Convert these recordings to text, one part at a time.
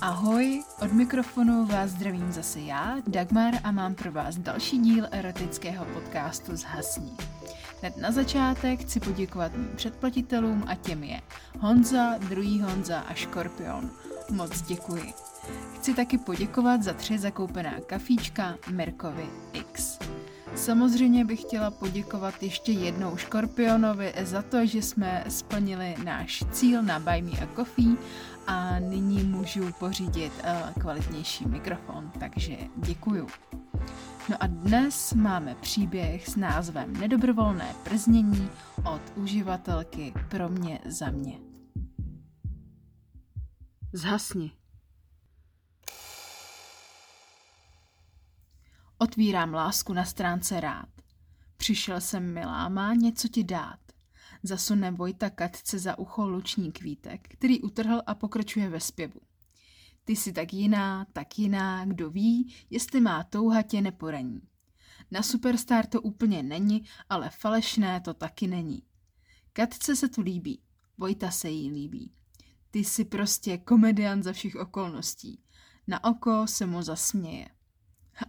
Ahoj, od mikrofonu vás zdravím zase já, Dagmar, a mám pro vás další díl erotického podcastu Zhasni. Hned na začátek chci poděkovat mým předplatitelům a těm je Honza, druhý Honza a Škorpion. Moc děkuji. Chci taky poděkovat za tři zakoupená kafíčka Mirkovi X. Samozřejmě bych chtěla poděkovat ještě jednou Škorpionovi za to, že jsme splnili náš cíl na Buy Me a Coffee a nyní můžu pořídit uh, kvalitnější mikrofon, takže děkuju. No a dnes máme příběh s názvem Nedobrovolné prznění od uživatelky pro mě za mě. Zhasni. Otvírám lásku na stránce rád. Přišel jsem, milá, má něco ti dát. Zasune Vojta Katce za ucho luční kvítek, který utrhl a pokračuje ve zpěvu. Ty jsi tak jiná, tak jiná, kdo ví, jestli má touha tě neporení. Na Superstar to úplně není, ale falešné to taky není. Katce se tu líbí, Vojta se jí líbí. Ty jsi prostě komedian za všech okolností. Na oko se mu zasměje.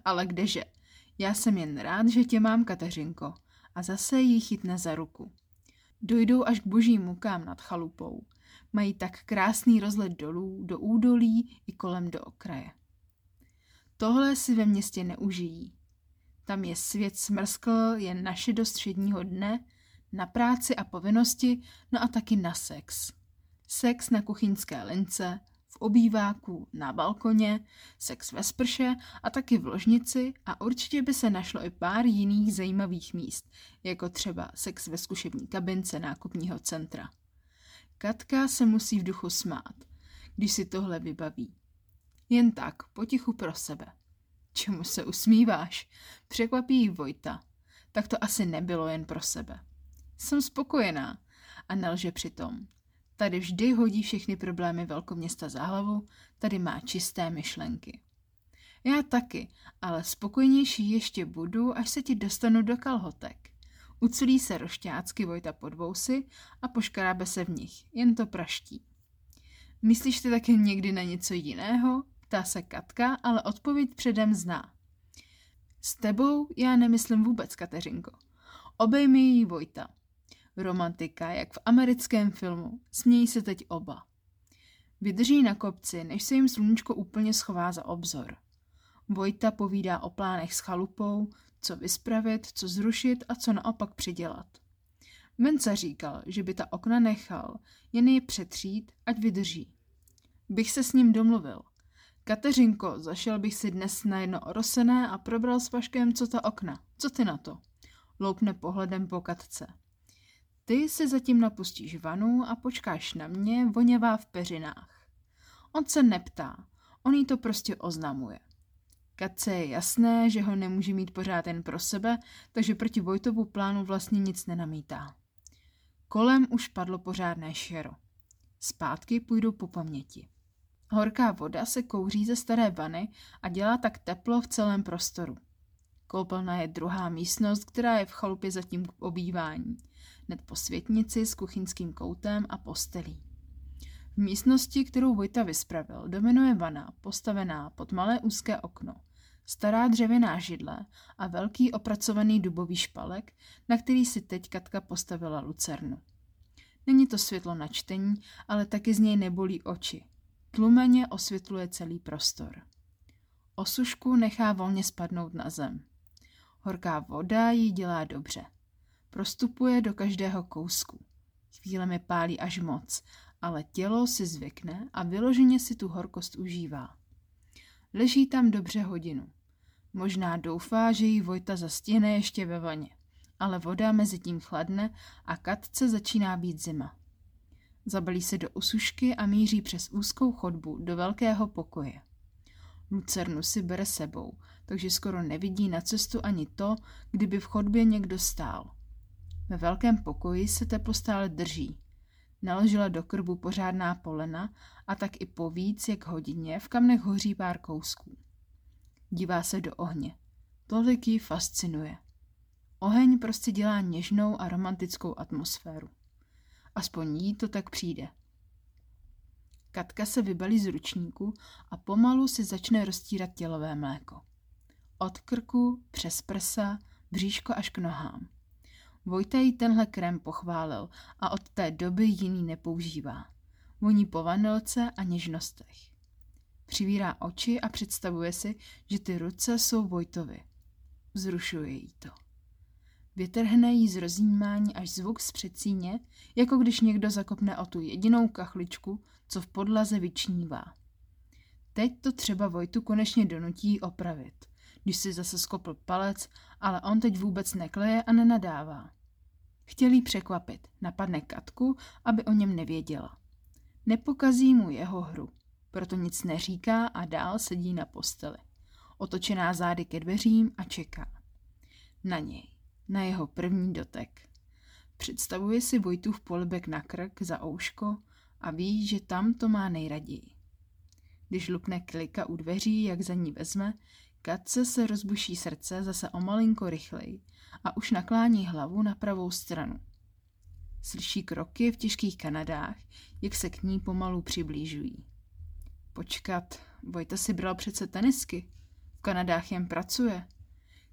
Ale kdeže? Já jsem jen rád, že tě mám, Kateřinko. A zase jí chytne za ruku. Dojdou až k božím mukám nad chalupou. Mají tak krásný rozhled dolů, do údolí i kolem do okraje. Tohle si ve městě neužijí. Tam je svět smrskl jen naše do středního dne, na práci a povinnosti, no a taky na sex. Sex na kuchyňské lince, obýváku, na balkoně, sex ve sprše a taky v ložnici a určitě by se našlo i pár jiných zajímavých míst, jako třeba sex ve zkušební kabince nákupního centra. Katka se musí v duchu smát, když si tohle vybaví. Jen tak, potichu pro sebe. Čemu se usmíváš? Překvapí jí Vojta. Tak to asi nebylo jen pro sebe. Jsem spokojená a nelže přitom. Tady vždy hodí všechny problémy velkoměsta za hlavu, tady má čisté myšlenky. Já taky, ale spokojnější ještě budu, až se ti dostanu do kalhotek. Ucelí se rošťácky Vojta pod vousy a poškarábe se v nich, jen to praští. Myslíš ty také někdy na něco jiného? Ptá se Katka, ale odpověď předem zná. S tebou já nemyslím vůbec, Kateřinko. Obejmi jí Vojta. Romantika, jak v americkém filmu. Smějí se teď oba. Vydrží na kopci, než se jim sluníčko úplně schová za obzor. Vojta povídá o plánech s chalupou, co vyspravit, co zrušit a co naopak přidělat. Vence říkal, že by ta okna nechal, jen je přetřít, ať vydrží. Bych se s ním domluvil. Kateřinko, zašel bych si dnes na jedno rosené a probral s Vaškem, co ta okna. Co ty na to? Loupne pohledem po katce. Ty si zatím napustíš vanu a počkáš na mě, voněvá v peřinách. On se neptá, on jí to prostě oznamuje. Katce je jasné, že ho nemůže mít pořád jen pro sebe, takže proti Vojtovu plánu vlastně nic nenamítá. Kolem už padlo pořádné šero. Zpátky půjdu po paměti. Horká voda se kouří ze staré vany a dělá tak teplo v celém prostoru. Koupelna je druhá místnost, která je v chalupě zatím k obývání. Hned po světnici s kuchyňským koutem a postelí. V místnosti, kterou Vojta vyspravil, dominuje vana, postavená pod malé úzké okno, stará dřevěná židle a velký opracovaný dubový špalek, na který si teď Katka postavila lucernu. Není to světlo na čtení, ale taky z něj nebolí oči. Tlumeně osvětluje celý prostor. Osušku nechá volně spadnout na zem. Horká voda jí dělá dobře. Prostupuje do každého kousku. mi pálí až moc, ale tělo si zvykne a vyloženě si tu horkost užívá. Leží tam dobře hodinu. Možná doufá, že jí Vojta zastěhne ještě ve vaně, ale voda mezi tím chladne a katce začíná být zima. Zabalí se do usušky a míří přes úzkou chodbu do velkého pokoje. Lucernu si bere sebou, takže skoro nevidí na cestu ani to, kdyby v chodbě někdo stál. Ve velkém pokoji se teplo stále drží. Naložila do krbu pořádná polena a tak i po víc jak hodině v kamnech hoří pár kousků. Dívá se do ohně. Tolik ji fascinuje. Oheň prostě dělá něžnou a romantickou atmosféru. Aspoň jí to tak přijde. Katka se vybalí z ručníku a pomalu si začne roztírat tělové mléko. Od krku, přes prsa, bříško až k nohám. Vojta jí tenhle krém pochválil a od té doby jiný nepoužívá. Voní po vanilce a něžnostech. Přivírá oči a představuje si, že ty ruce jsou Vojtovi. Vzrušuje jí to. Vytrhne jí z rozjímání až zvuk z předsíně, jako když někdo zakopne o tu jedinou kachličku, co v podlaze vyčnívá. Teď to třeba Vojtu konečně donutí opravit, když si zase skopl palec, ale on teď vůbec nekleje a nenadává. Chtěl jí překvapit, napadne Katku, aby o něm nevěděla. Nepokazí mu jeho hru, proto nic neříká a dál sedí na posteli. Otočená zády ke dveřím a čeká. Na něj, na jeho první dotek. Představuje si Vojtův polibek na krk za ouško a ví, že tam to má nejraději. Když lupne klika u dveří, jak za ní vezme, Katce se rozbuší srdce zase o malinko rychleji a už naklání hlavu na pravou stranu. Slyší kroky v těžkých kanadách, jak se k ní pomalu přiblížují. Počkat, Vojta si bral přece tenisky. V Kanadách jen pracuje.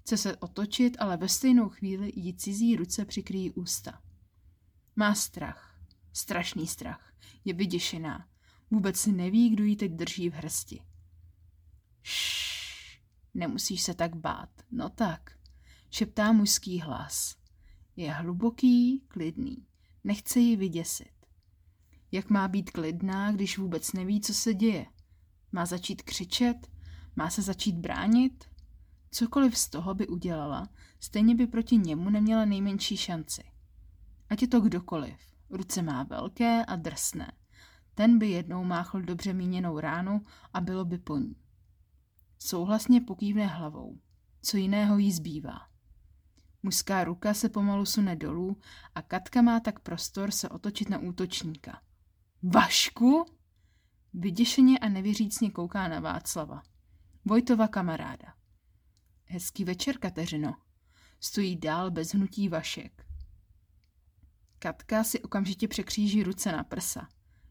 Chce se otočit, ale ve stejnou chvíli jí cizí ruce přikryjí ústa. Má strach. Strašný strach. Je vyděšená. Vůbec neví, kdo jí teď drží v hrsti. Šš, nemusíš se tak bát. No tak, šeptá mužský hlas. Je hluboký, klidný. Nechce ji vyděsit. Jak má být klidná, když vůbec neví, co se děje? Má začít křičet? Má se začít bránit? Cokoliv z toho by udělala, stejně by proti němu neměla nejmenší šanci. Ať je to kdokoliv. Ruce má velké a drsné. Ten by jednou máchl dobře míněnou ránu a bylo by po ní. Souhlasně pokývne hlavou. Co jiného jí zbývá. Mužská ruka se pomalu sune dolů a Katka má tak prostor se otočit na útočníka. Vašku? Vyděšeně a nevěřícně kouká na Václava. Vojtova kamaráda. Hezký večer, Kateřino. Stojí dál bez hnutí Vašek. Katka si okamžitě překříží ruce na prsa.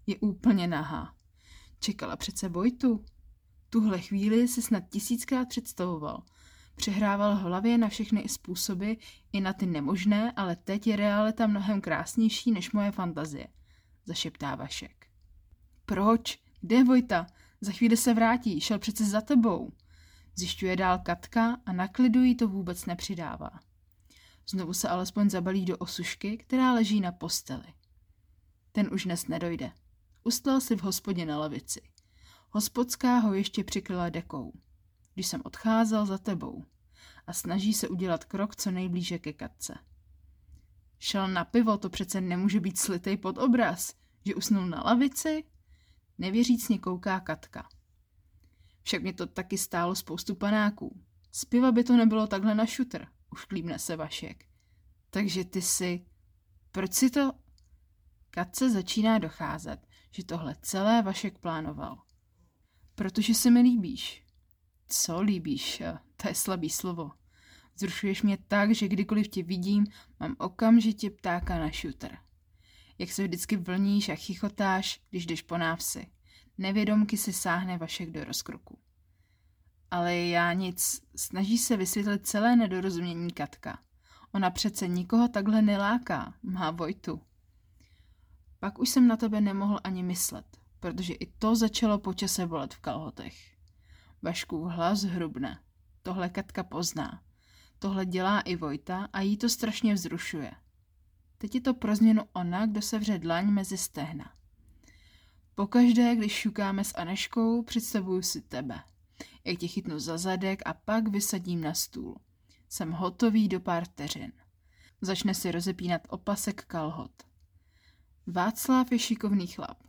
Je úplně nahá. Čekala přece Vojtu. Tuhle chvíli si snad tisíckrát představoval. Přehrával hlavě na všechny způsoby, i na ty nemožné, ale teď je realita mnohem krásnější než moje fantazie, zašeptá Vašek. Proč? Kde Vojta? Za chvíli se vrátí, šel přece za tebou. Zjišťuje dál Katka a na klidu jí to vůbec nepřidává. Znovu se alespoň zabalí do osušky, která leží na posteli. Ten už dnes nedojde. Ustal si v hospodě na lavici. Hospodská ho ještě přikryla dekou. Když jsem odcházel za tebou. A snaží se udělat krok co nejblíže ke Katce. Šel na pivo, to přece nemůže být slitej pod obraz. Že usnul na lavici? Nevěřícně kouká Katka. Však mě to taky stálo spoustu panáků. Z piva by to nebylo takhle na šutr, už klíbne se Vašek. Takže ty si... Proč si to... Katce začíná docházet, že tohle celé Vašek plánoval. Protože se mi líbíš. Co líbíš? To je slabý slovo. Zrušuješ mě tak, že kdykoliv tě vidím, mám okamžitě ptáka na šutr jak se vždycky vlníš a chichotáš, když jdeš po návsi. Nevědomky si sáhne Vašek do rozkroku. Ale já nic, snaží se vysvětlit celé nedorozumění Katka. Ona přece nikoho takhle neláká, má Vojtu. Pak už jsem na tebe nemohl ani myslet, protože i to začalo počase volet v kalhotech. Vaškův hlas hrubne. Tohle Katka pozná. Tohle dělá i Vojta a jí to strašně vzrušuje. Teď je to pro změnu ona, kdo se vře dlaň mezi stehna. Pokaždé, když šukáme s Aneškou, představuju si tebe. Jak tě chytnu za zadek a pak vysadím na stůl. Jsem hotový do pár vteřin. Začne si rozepínat opasek kalhot. Václav je šikovný chlap.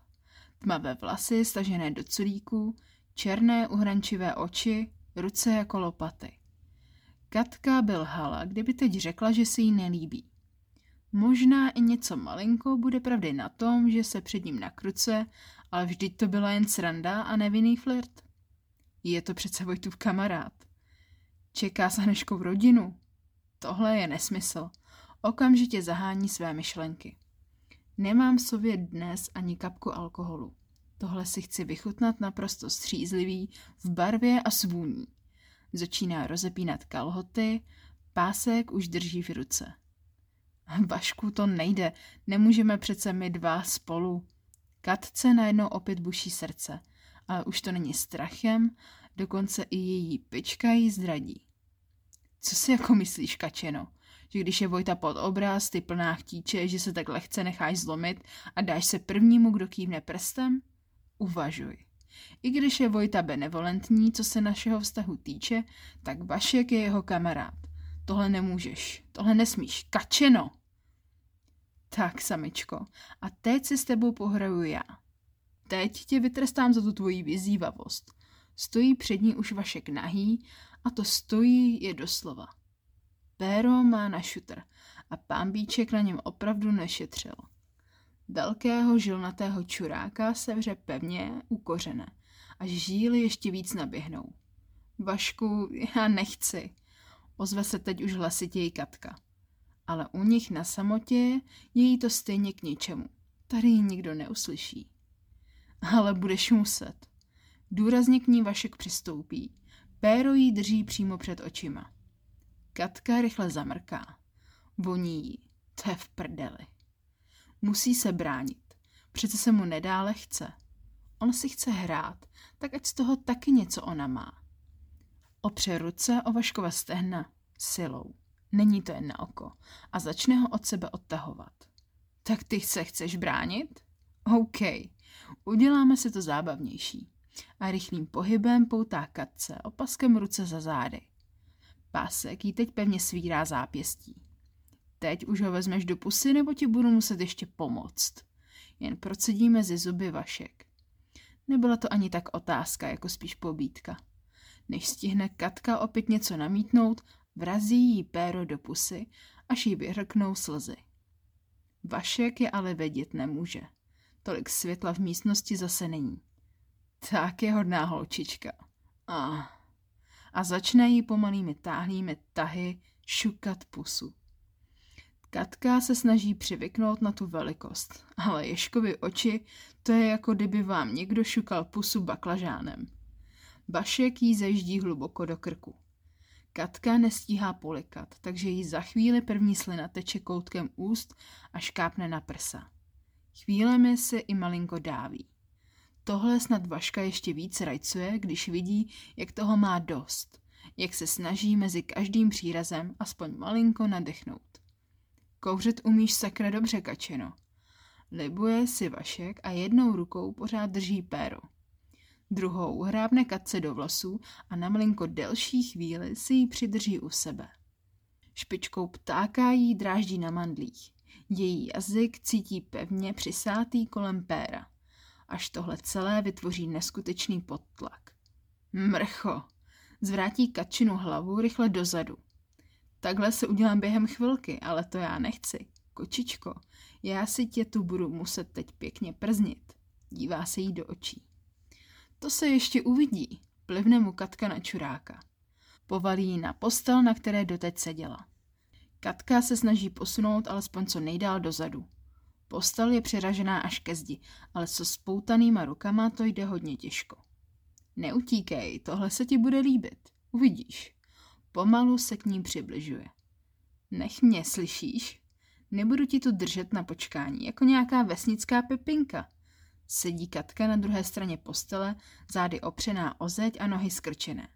Tmavé vlasy stažené do culíků, černé uhrančivé oči, ruce jako lopaty. Katka byl hala, kdyby teď řekla, že se jí nelíbí. Možná i něco malinko bude pravdy na tom, že se před ním nakruce, ale vždyť to byla jen sranda a nevinný flirt. Je to přece Vojtův kamarád. Čeká s Haneškou rodinu. Tohle je nesmysl. Okamžitě zahání své myšlenky. Nemám v sobě dnes ani kapku alkoholu. Tohle si chci vychutnat naprosto střízlivý, v barvě a svůní. Začíná rozepínat kalhoty, pásek už drží v ruce. Vašku, to nejde, nemůžeme přece my dva spolu. Katce najednou opět buší srdce, ale už to není strachem, dokonce i její pička jí zradí. Co si jako myslíš, kačeno? Že když je Vojta pod obraz, ty plná chtíče, že se tak lehce necháš zlomit a dáš se prvnímu, kdo kývne prstem? Uvažuj. I když je Vojta benevolentní, co se našeho vztahu týče, tak Vašek je jeho kamarád. Tohle nemůžeš, tohle nesmíš, kačeno! Tak, samičko, a teď si s tebou pohraju já. Teď tě vytrestám za tu tvoji vyzývavost. Stojí před ní už Vašek nahý a to stojí je doslova. Péro má na šutr a pán Bíček na něm opravdu nešetřil. Velkého žilnatého čuráka sevře pevně u kořene, až žíly ještě víc naběhnou. Vašku, já nechci, ozve se teď už hlasitěji Katka. Ale u nich na samotě je jí to stejně k ničemu. Tady ji nikdo neuslyší. Ale budeš muset. Důrazně k ní Vašek přistoupí. Péro jí drží přímo před očima. Katka rychle zamrká. Voní jí. To je v prdeli. Musí se bránit. Přece se mu nedá lehce. On si chce hrát, tak ať z toho taky něco ona má. Opře ruce o Vaškova stehna silou. Není to jen na oko. A začne ho od sebe odtahovat. Tak ty se chceš bránit? OK. Uděláme si to zábavnější. A rychlým pohybem poutá katce opaskem ruce za zády. Pásek jí teď pevně svírá zápěstí. Teď už ho vezmeš do pusy, nebo ti budu muset ještě pomoct. Jen procedí mezi zuby Vašek. Nebyla to ani tak otázka, jako spíš pobídka. Než stihne Katka opět něco namítnout, vrazí jí péro do pusy, až jí vyhrknou slzy. Vašek je ale vědět nemůže. Tolik světla v místnosti zase není. Tak je hodná holčička. A, a začne jí pomalými táhlými tahy šukat pusu. Katka se snaží přivyknout na tu velikost, ale Ješkovi oči, to je jako kdyby vám někdo šukal pusu baklažánem. Bašek jí zajíždí hluboko do krku. Katka nestíhá polikat, takže jí za chvíli první slina teče koutkem úst a škápne na prsa. Chvílemi se i malinko dáví. Tohle snad Vaška ještě víc rajcuje, když vidí, jak toho má dost, jak se snaží mezi každým přírazem aspoň malinko nadechnout. Kouřit umíš sakra dobře, kačeno. Libuje si Vašek a jednou rukou pořád drží péro. Druhou hrábne katce do vlasů a na malinko delší chvíli si ji přidrží u sebe. Špičkou ptáka jí dráždí na mandlích. Její jazyk cítí pevně přisátý kolem péra. Až tohle celé vytvoří neskutečný podtlak. Mrcho! Zvrátí kačinu hlavu rychle dozadu. Takhle se udělám během chvilky, ale to já nechci. Kočičko, já si tě tu budu muset teď pěkně prznit. Dívá se jí do očí. To se ještě uvidí, plivne mu Katka na čuráka. Povalí ji na postel, na které doteď seděla. Katka se snaží posunout alespoň co nejdál dozadu. Postel je přiražená až ke zdi, ale so spoutanýma rukama to jde hodně těžko. Neutíkej, tohle se ti bude líbit. Uvidíš. Pomalu se k ní přibližuje. Nech mě, slyšíš? Nebudu ti tu držet na počkání, jako nějaká vesnická pepinka. Sedí Katka na druhé straně postele, zády opřená o zeď a nohy skrčené.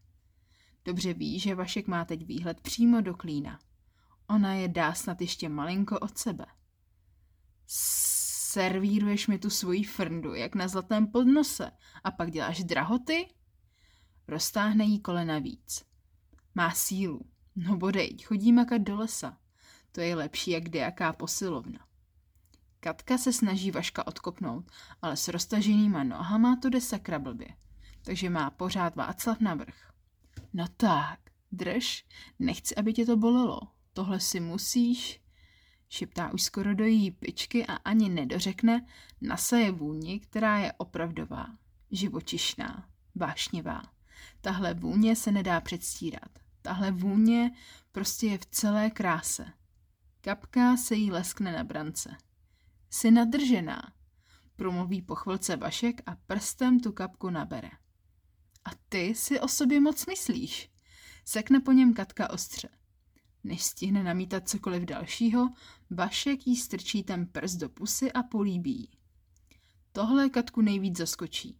Dobře ví, že Vašek má teď výhled přímo do klína. Ona je dá snad ještě malinko od sebe. Servíruješ mi tu svoji frndu, jak na zlatém podnose, a pak děláš drahoty? Roztáhne jí kolena víc. Má sílu. No bodej, chodí makat do lesa. To je lepší jak jaká posilovna. Katka se snaží Vaška odkopnout, ale s roztaženýma nohama to jde sakra blbě. Takže má pořád Václav navrh. No tak, drž, nechci, aby tě to bolelo. Tohle si musíš, šeptá už skoro do její pičky a ani nedořekne, nasaje vůni, která je opravdová, živočišná, vášnivá. Tahle vůně se nedá předstírat. Tahle vůně prostě je v celé kráse. Kapka se jí leskne na brance. Jsi nadržená. Promluví po chvilce Vašek a prstem tu kapku nabere. A ty si o sobě moc myslíš? Sekne po něm Katka ostře. Než stihne namítat cokoliv dalšího, Vašek jí strčí ten prst do pusy a políbí. Tohle Katku nejvíc zaskočí.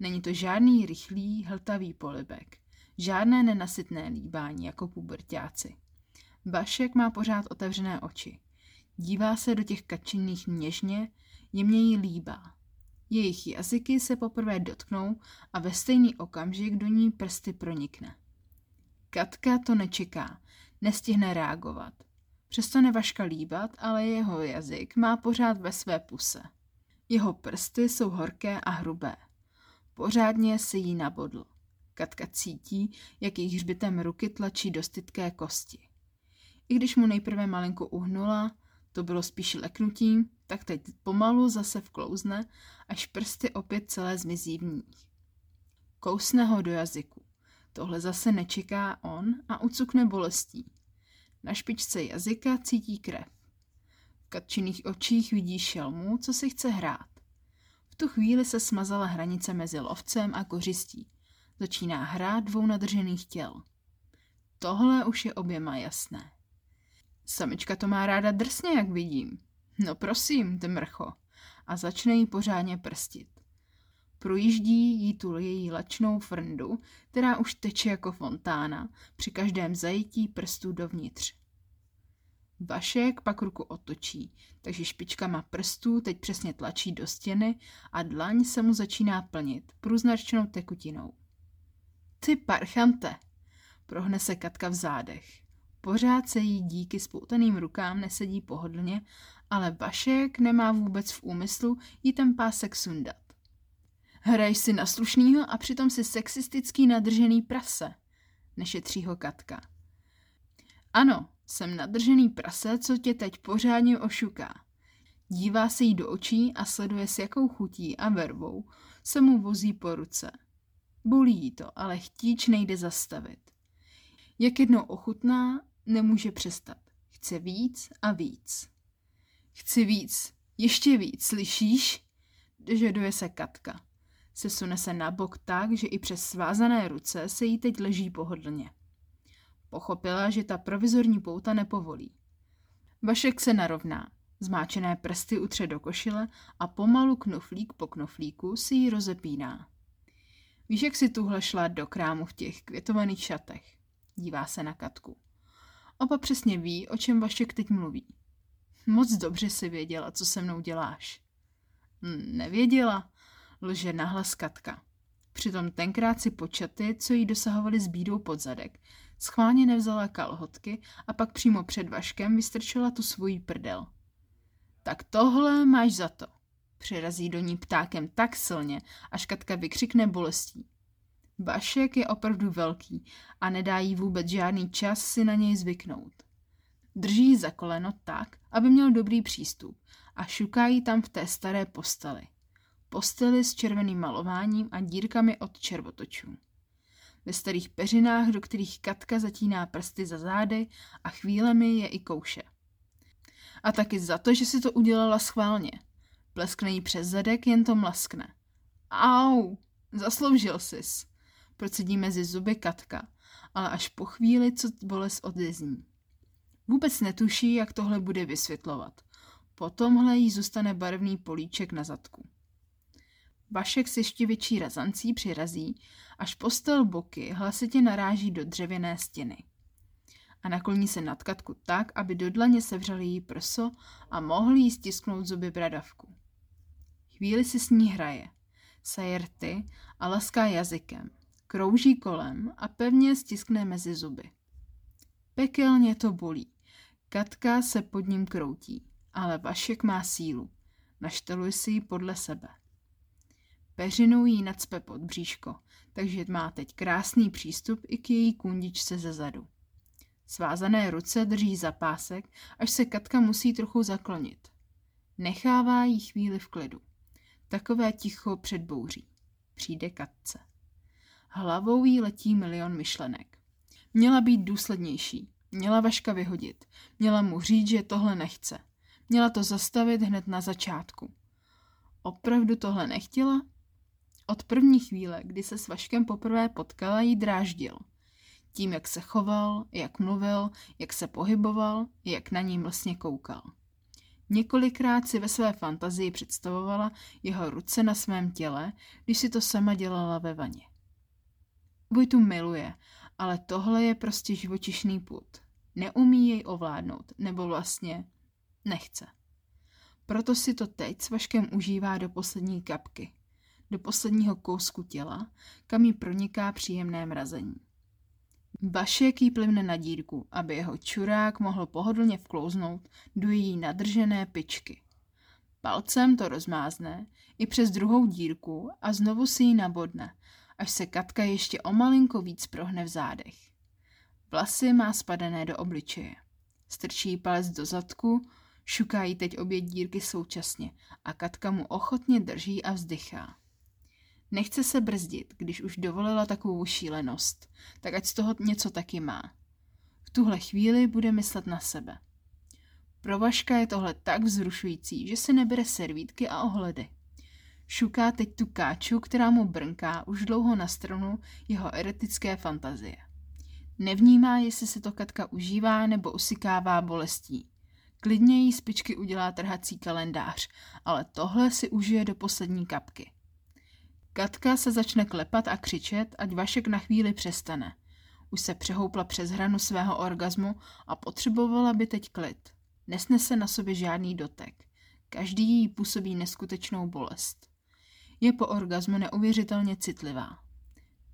Není to žádný rychlý, hltavý polibek. Žádné nenasytné líbání jako pubertáci. Vašek má pořád otevřené oči. Dívá se do těch kačinných něžně, jemně jí líbá. Jejich jazyky se poprvé dotknou a ve stejný okamžik do ní prsty pronikne. Katka to nečeká, nestihne reagovat. Přestane Vaška líbat, ale jeho jazyk má pořád ve své puse. Jeho prsty jsou horké a hrubé. Pořádně si jí nabodl. Katka cítí, jak jejich hřbitem ruky tlačí do stytké kosti. I když mu nejprve malinko uhnula, to bylo spíš leknutím, tak teď pomalu zase vklouzne, až prsty opět celé zmizí v nich. Kousne ho do jazyku. Tohle zase nečeká on a ucukne bolestí. Na špičce jazyka cítí krev. V katčiných očích vidí šelmu, co si chce hrát. V tu chvíli se smazala hranice mezi lovcem a kořistí. Začíná hra dvou nadržených těl. Tohle už je oběma jasné. Samička to má ráda drsně, jak vidím. No prosím, ty mrcho. A začne jí pořádně prstit. Projíždí jí tu její lačnou frndu, která už teče jako fontána při každém zajetí prstů dovnitř. Vašek pak ruku otočí, takže špičkama prstů teď přesně tlačí do stěny a dlaň se mu začíná plnit průznačnou tekutinou. Ty parchante, prohne se Katka v zádech. Pořád se jí díky spoutaným rukám nesedí pohodlně, ale Vašek nemá vůbec v úmyslu jí ten pásek sundat. Hraješ si na slušnýho a přitom si sexistický nadržený prase, nešetří ho Katka. Ano, jsem nadržený prase, co tě teď pořádně ošuká. Dívá se jí do očí a sleduje s jakou chutí a vervou se mu vozí po ruce. Bolí jí to, ale chtíč nejde zastavit. Jak jednou ochutná, nemůže přestat. Chce víc a víc. Chci víc, ještě víc, slyšíš? Dožaduje se Katka. Sesune se na bok tak, že i přes svázané ruce se jí teď leží pohodlně. Pochopila, že ta provizorní pouta nepovolí. Vašek se narovná, zmáčené prsty utře do košile a pomalu knoflík po knoflíku si ji rozepíná. Víš, jak si tuhle šla do krámu v těch květovaných šatech? Dívá se na Katku. Opa přesně ví, o čem Vašek teď mluví. Moc dobře si věděla, co se mnou děláš. Hm, nevěděla, lže nahlas Katka. Přitom tenkrát si počaty, co jí dosahovaly s bídou pod zadek, schválně nevzala kalhotky a pak přímo před Vaškem vystrčila tu svoji prdel. Tak tohle máš za to. Přirazí do ní ptákem tak silně, až Katka vykřikne bolestí. Vašek je opravdu velký a nedá jí vůbec žádný čas si na něj zvyknout. Drží za koleno tak, aby měl dobrý přístup a šuká jí tam v té staré posteli. Posteli s červeným malováním a dírkami od červotočů. Ve starých peřinách, do kterých Katka zatíná prsty za zády a chvílemi je i kouše. A taky za to, že si to udělala schválně. Pleskne jí přes zadek, jen to mlaskne. Au, zasloužil sis procedí mezi zuby Katka, ale až po chvíli, co bolest odezní. Vůbec netuší, jak tohle bude vysvětlovat. Po tomhle jí zůstane barevný políček na zadku. Vašek se ještě větší razancí přirazí, až postel boky hlasitě naráží do dřevěné stěny. A nakloní se nad Katku tak, aby do dlaně sevřel její prso a mohl jí stisknout zuby bradavku. Chvíli si s ní hraje, sajerty a laská jazykem, krouží kolem a pevně stiskne mezi zuby. Pekelně to bolí. Katka se pod ním kroutí, ale Vašek má sílu. Našteluje si ji podle sebe. Peřinou jí nacpe pod bříško, takže má teď krásný přístup i k její kundičce ze zadu. Svázané ruce drží za pásek, až se Katka musí trochu zaklonit. Nechává jí chvíli v klidu. Takové ticho před bouří. Přijde Katce. Hlavou jí letí milion myšlenek. Měla být důslednější. Měla Vaška vyhodit. Měla mu říct, že tohle nechce. Měla to zastavit hned na začátku. Opravdu tohle nechtěla? Od první chvíle, kdy se s Vaškem poprvé potkala, jí dráždil. Tím, jak se choval, jak mluvil, jak se pohyboval, jak na ní mlsně koukal. Několikrát si ve své fantazii představovala jeho ruce na svém těle, když si to sama dělala ve vaně. Vojtu miluje, ale tohle je prostě živočišný put. Neumí jej ovládnout, nebo vlastně nechce. Proto si to teď s Vaškem užívá do poslední kapky, do posledního kousku těla, kam jí proniká příjemné mrazení. Vašek jí plivne na dírku, aby jeho čurák mohl pohodlně vklouznout do její nadržené pičky. Palcem to rozmázne i přes druhou dírku a znovu si ji nabodne, až se Katka ještě o malinko víc prohne v zádech. Vlasy má spadané do obličeje. Strčí palec do zadku, šukají teď obě dírky současně a Katka mu ochotně drží a vzdychá. Nechce se brzdit, když už dovolila takovou šílenost, tak ať z toho něco taky má. V tuhle chvíli bude myslet na sebe. Pro Vaška je tohle tak vzrušující, že se nebere servítky a ohledy. Šuká teď tu káču, která mu brnká už dlouho na stranu jeho eretické fantazie. Nevnímá, jestli se to Katka užívá nebo usikává bolestí. Klidně jí z pičky udělá trhací kalendář, ale tohle si užije do poslední kapky. Katka se začne klepat a křičet, ať Vašek na chvíli přestane. Už se přehoupla přes hranu svého orgazmu a potřebovala by teď klid. Nesnese na sobě žádný dotek. Každý jí působí neskutečnou bolest. Je po orgazmu neuvěřitelně citlivá.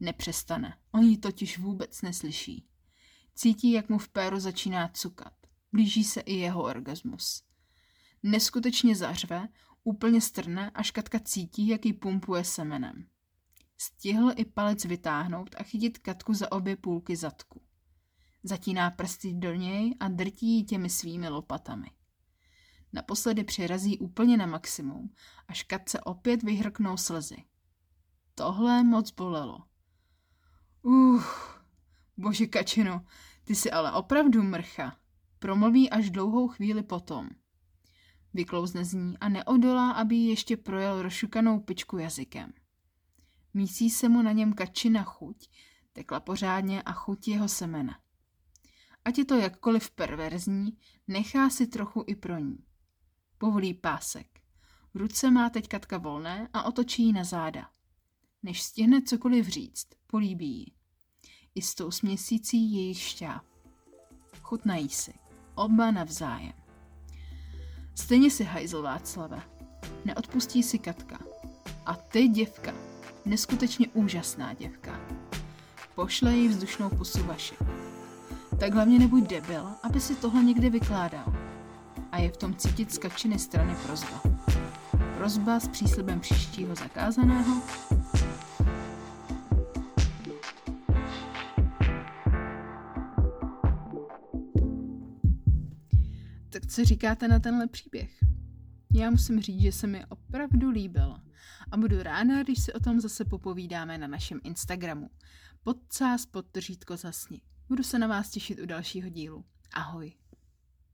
Nepřestane, on ji totiž vůbec neslyší. Cítí, jak mu v péru začíná cukat. Blíží se i jeho orgasmus. Neskutečně zařve, úplně strne, až Katka cítí, jak ji pumpuje semenem. Stihl i palec vytáhnout a chytit Katku za obě půlky zadku. Zatíná prsty do něj a drtí ji těmi svými lopatami. Naposledy přirazí úplně na maximum, až Katce opět vyhrknou slzy. Tohle moc bolelo. Uh, bože kačino, ty jsi ale opravdu mrcha. Promluví až dlouhou chvíli potom. Vyklouzne z ní a neodolá, aby ji ještě projel rozšukanou pičku jazykem. Mísí se mu na něm kačina chuť, tekla pořádně a chuť jeho semena. Ať je to jakkoliv perverzní, nechá si trochu i pro ní. Povolí pásek. V ruce má teď Katka volné a otočí ji na záda. Než stihne cokoliv říct, políbí ji. I s tou směsící jejich šťáv. Chutnají si. Oba navzájem. Stejně si hajzl Václave. Neodpustí si Katka. A ty děvka. Neskutečně úžasná děvka. Pošle jí vzdušnou pusu vaši. Tak hlavně nebuď debil, aby si tohle někde vykládal. A je v tom cítit z Katčiny strany prozba. Prozba s příslibem příštího zakázaného co říkáte na tenhle příběh? Já musím říct, že se mi opravdu líbil a budu ráda, když si o tom zase popovídáme na našem Instagramu. Podcás podtržítko zasni. Budu se na vás těšit u dalšího dílu. Ahoj.